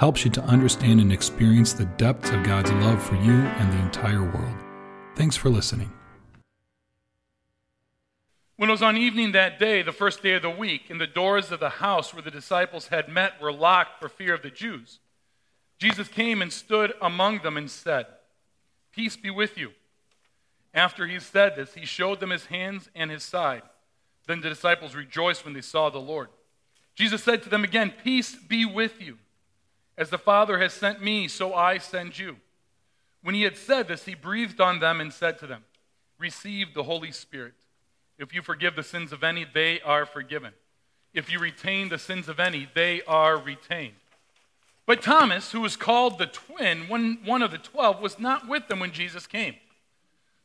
helps you to understand and experience the depths of God's love for you and the entire world. Thanks for listening. When it was on evening that day, the first day of the week, and the doors of the house where the disciples had met were locked for fear of the Jews, Jesus came and stood among them and said, Peace be with you. After he said this, he showed them his hands and his side. Then the disciples rejoiced when they saw the Lord. Jesus said to them again, Peace be with you. As the Father has sent me, so I send you. When he had said this, he breathed on them and said to them, Receive the Holy Spirit. If you forgive the sins of any, they are forgiven. If you retain the sins of any, they are retained. But Thomas, who was called the twin, one, one of the twelve, was not with them when Jesus came.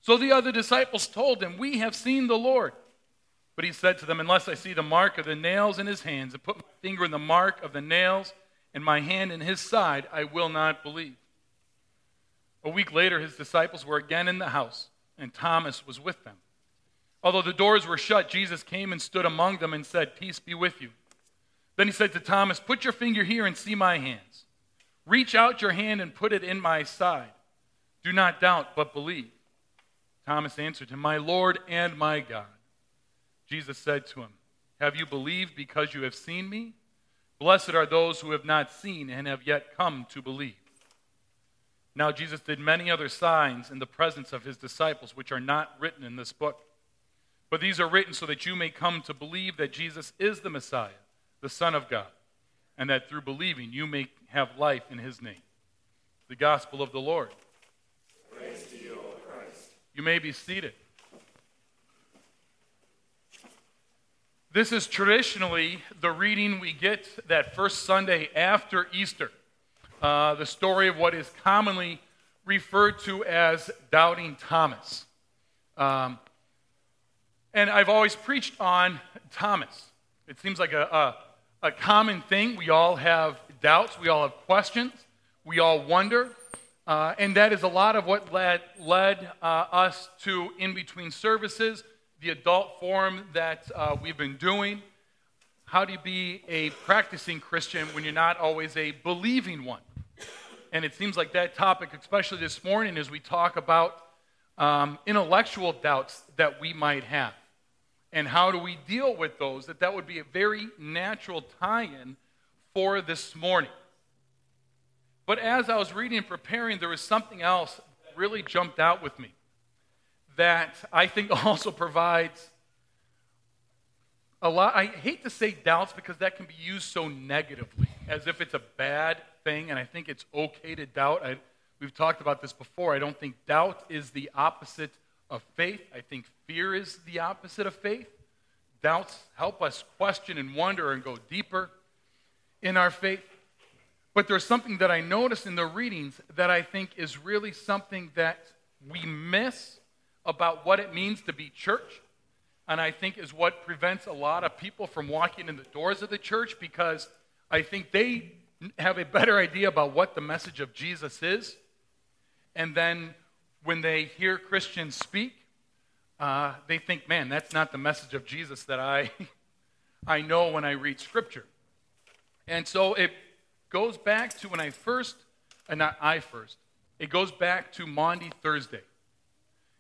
So the other disciples told him, We have seen the Lord. But he said to them, Unless I see the mark of the nails in his hands, and put my finger in the mark of the nails, and my hand in his side, I will not believe. A week later, his disciples were again in the house, and Thomas was with them. Although the doors were shut, Jesus came and stood among them and said, Peace be with you. Then he said to Thomas, Put your finger here and see my hands. Reach out your hand and put it in my side. Do not doubt, but believe. Thomas answered him, My Lord and my God. Jesus said to him, Have you believed because you have seen me? Blessed are those who have not seen and have yet come to believe. Now, Jesus did many other signs in the presence of his disciples, which are not written in this book. But these are written so that you may come to believe that Jesus is the Messiah, the Son of God, and that through believing you may have life in his name. The gospel of the Lord. Praise to you, O Christ. You may be seated. This is traditionally the reading we get that first Sunday after Easter. Uh, the story of what is commonly referred to as Doubting Thomas. Um, and I've always preached on Thomas. It seems like a, a, a, common thing. We all have doubts, we all have questions, we all wonder. Uh, and that is a lot of what led, led uh, us to in between services the adult forum that uh, we've been doing. How do you be a practicing Christian when you're not always a believing one? And it seems like that topic, especially this morning, as we talk about um, intellectual doubts that we might have. And how do we deal with those? That that would be a very natural tie-in for this morning. But as I was reading and preparing, there was something else that really jumped out with me that I think also provides a lot. I hate to say doubts because that can be used so negatively, as if it's a bad thing, and I think it's okay to doubt. I, we've talked about this before. I don't think doubt is the opposite of faith, I think fear is the opposite of faith. Doubts help us question and wonder and go deeper in our faith. But there's something that I noticed in the readings that I think is really something that we miss about what it means to be church. And I think is what prevents a lot of people from walking in the doors of the church because I think they have a better idea about what the message of Jesus is. And then when they hear Christians speak, uh, they think, man, that's not the message of Jesus that I, I know when I read Scripture. And so it goes back to when I first, and not I first, it goes back to Maundy Thursday.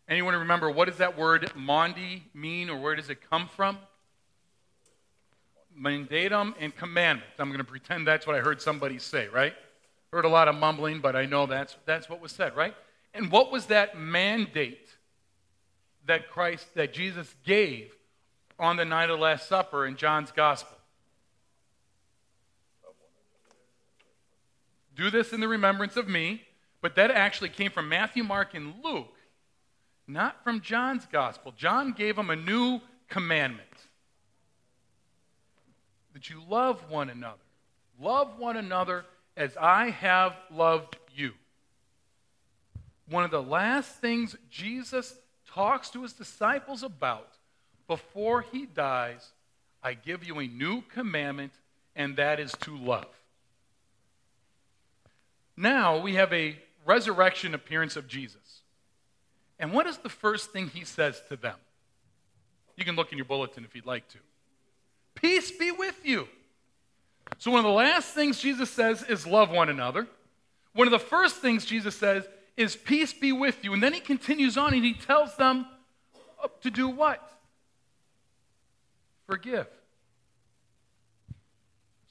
Anyone remember what does that word Maundy mean or where does it come from? Mandatum and commandment. I'm going to pretend that's what I heard somebody say, right? Heard a lot of mumbling, but I know that's, that's what was said, right? And what was that mandate that Christ, that Jesus gave on the night of the Last Supper in John's Gospel? Do this in the remembrance of me, but that actually came from Matthew, Mark, and Luke not from John's gospel. John gave them a new commandment that you love one another. Love one another as I have loved you. One of the last things Jesus talks to his disciples about before he dies, I give you a new commandment, and that is to love. Now we have a resurrection appearance of Jesus. And what is the first thing he says to them? You can look in your bulletin if you'd like to. Peace be with you. So, one of the last things Jesus says is love one another. One of the first things Jesus says is peace be with you. And then he continues on and he tells them to do what? Forgive.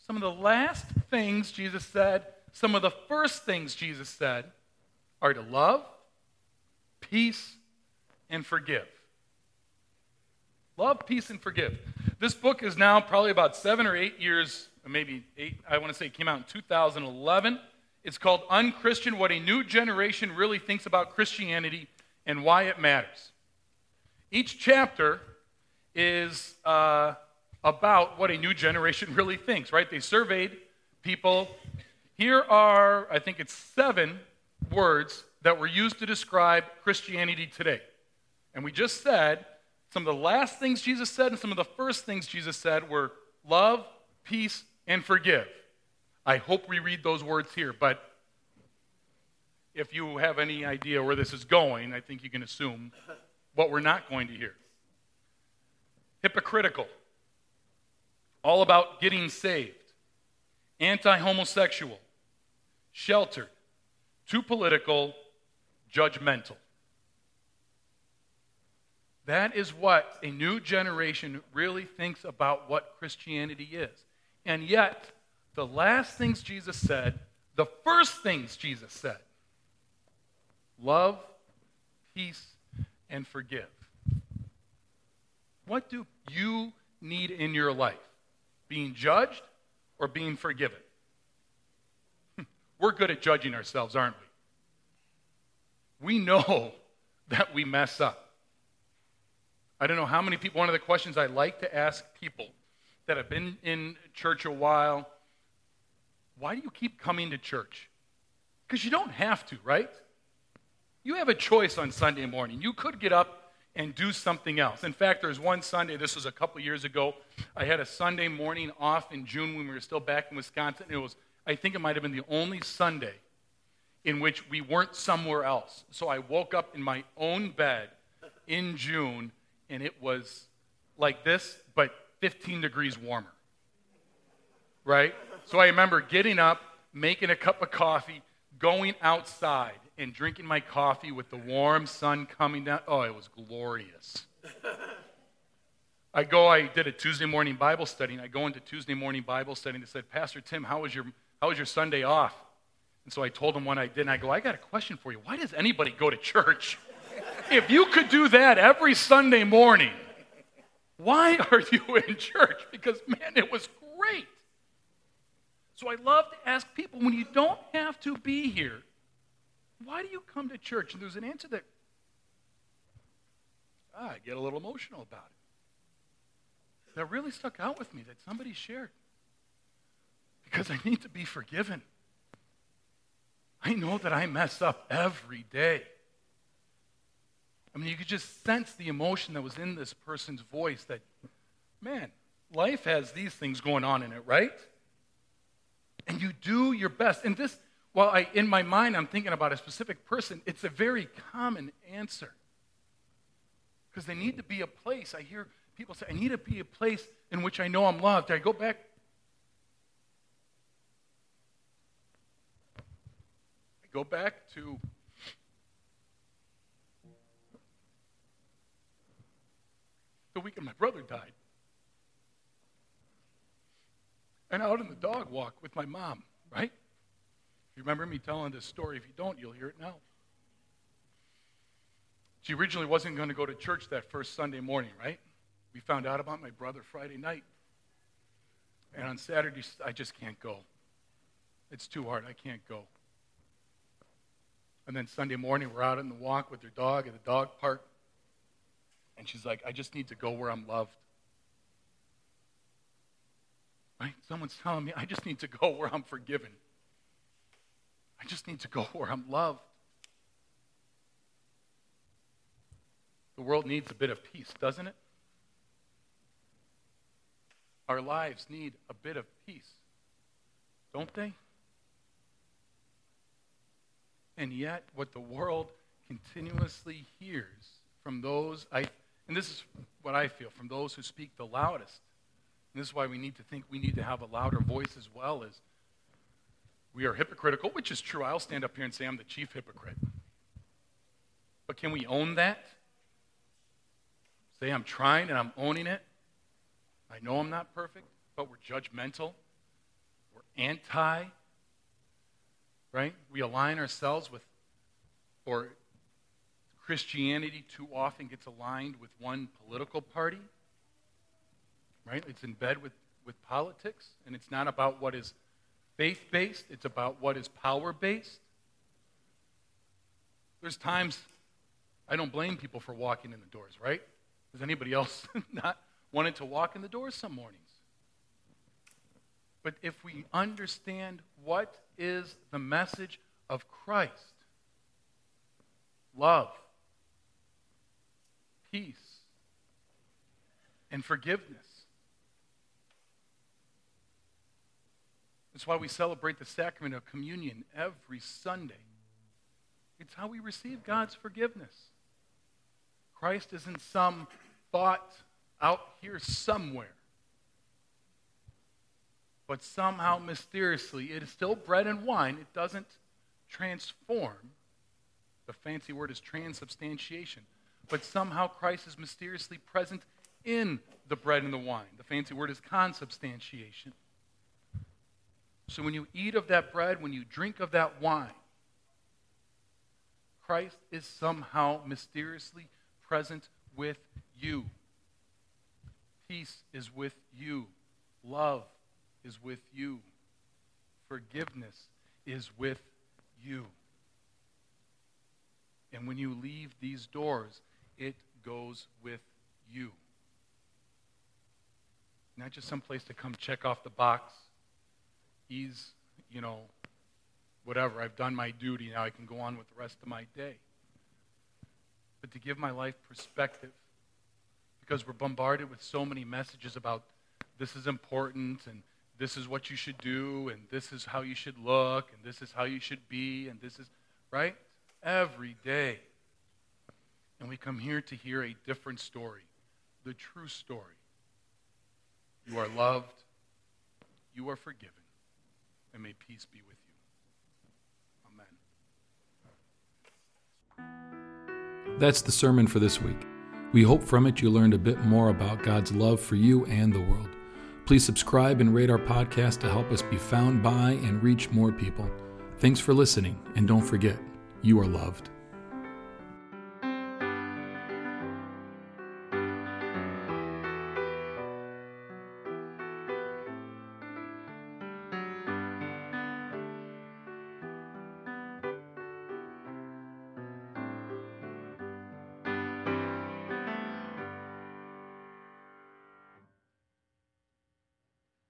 Some of the last things Jesus said, some of the first things Jesus said are to love, peace, and forgive. Love, peace, and forgive. This book is now probably about seven or eight years, maybe eight, I want to say it came out in 2011. It's called Unchristian What a New Generation Really Thinks About Christianity and Why It Matters. Each chapter is uh, about what a new generation really thinks, right? They surveyed people. Here are, I think it's seven words that were used to describe Christianity today. And we just said some of the last things Jesus said and some of the first things Jesus said were love, peace, and forgive. I hope we read those words here, but if you have any idea where this is going, I think you can assume what we're not going to hear. Hypocritical, all about getting saved, anti homosexual, sheltered, too political, judgmental. That is what a new generation really thinks about what Christianity is. And yet, the last things Jesus said, the first things Jesus said, love, peace, and forgive. What do you need in your life? Being judged or being forgiven? We're good at judging ourselves, aren't we? We know that we mess up. I don't know how many people, one of the questions I like to ask people that have been in church a while why do you keep coming to church? Because you don't have to, right? You have a choice on Sunday morning. You could get up and do something else. In fact, there's one Sunday, this was a couple years ago, I had a Sunday morning off in June when we were still back in Wisconsin. It was, I think it might have been the only Sunday in which we weren't somewhere else. So I woke up in my own bed in June and it was like this, but 15 degrees warmer. Right? So I remember getting up, making a cup of coffee, going outside and drinking my coffee with the warm sun coming down. Oh, it was glorious. I go, I did a Tuesday morning Bible study, and I go into Tuesday morning Bible study, and they said, Pastor Tim, how was your, how was your Sunday off? And so I told them what I did, and I go, I got a question for you. Why does anybody go to church? if you could do that every Sunday morning, why are you in church? Because, man, it was great. So I love to ask people when you don't have to be here, why do you come to church? And there's an answer that ah, I get a little emotional about it. That really stuck out with me that somebody shared. Because I need to be forgiven. I know that I mess up every day. I mean, you could just sense the emotion that was in this person's voice that, man, life has these things going on in it, right? And you do your best. And this, while I, in my mind, I'm thinking about a specific person, it's a very common answer. Because they need to be a place. I hear people say, I need to be a place in which I know I'm loved. I go back. Go back to the weekend my brother died. And out in the dog walk with my mom, right? You remember me telling this story? If you don't, you'll hear it now. She originally wasn't going to go to church that first Sunday morning, right? We found out about my brother Friday night. And on Saturday, I just can't go. It's too hard. I can't go. And then Sunday morning, we're out in the walk with her dog at the dog park. And she's like, I just need to go where I'm loved. Right? Someone's telling me, I just need to go where I'm forgiven. I just need to go where I'm loved. The world needs a bit of peace, doesn't it? Our lives need a bit of peace, don't they? And yet, what the world continuously hears from those, I, and this is what I feel, from those who speak the loudest, and this is why we need to think we need to have a louder voice as well, is we are hypocritical, which is true. I'll stand up here and say I'm the chief hypocrite. But can we own that? Say I'm trying and I'm owning it. I know I'm not perfect, but we're judgmental. We're anti. Right? We align ourselves with, or Christianity too often gets aligned with one political party. Right? It's in bed with, with politics, and it's not about what is faith based, it's about what is power based. There's times I don't blame people for walking in the doors, right? Does anybody else not wanted to walk in the doors some mornings? But if we understand what is the message of Christ love, peace, and forgiveness. That's why we celebrate the sacrament of communion every Sunday. It's how we receive God's forgiveness. Christ isn't some thought out here somewhere. But somehow, mysteriously, it is still bread and wine. It doesn't transform. The fancy word is transubstantiation. But somehow Christ is mysteriously present in the bread and the wine. The fancy word is consubstantiation. So when you eat of that bread, when you drink of that wine, Christ is somehow mysteriously present with you. Peace is with you. Love is with you. Forgiveness is with you. And when you leave these doors, it goes with you. Not just some place to come check off the box, ease, you know, whatever. I've done my duty. Now I can go on with the rest of my day. But to give my life perspective because we're bombarded with so many messages about this is important and this is what you should do and this is how you should look and this is how you should be and this is, right? Every day. And we come here to hear a different story, the true story. You are loved, you are forgiven, and may peace be with you. Amen. That's the sermon for this week. We hope from it you learned a bit more about God's love for you and the world. Please subscribe and rate our podcast to help us be found by and reach more people. Thanks for listening, and don't forget, you are loved.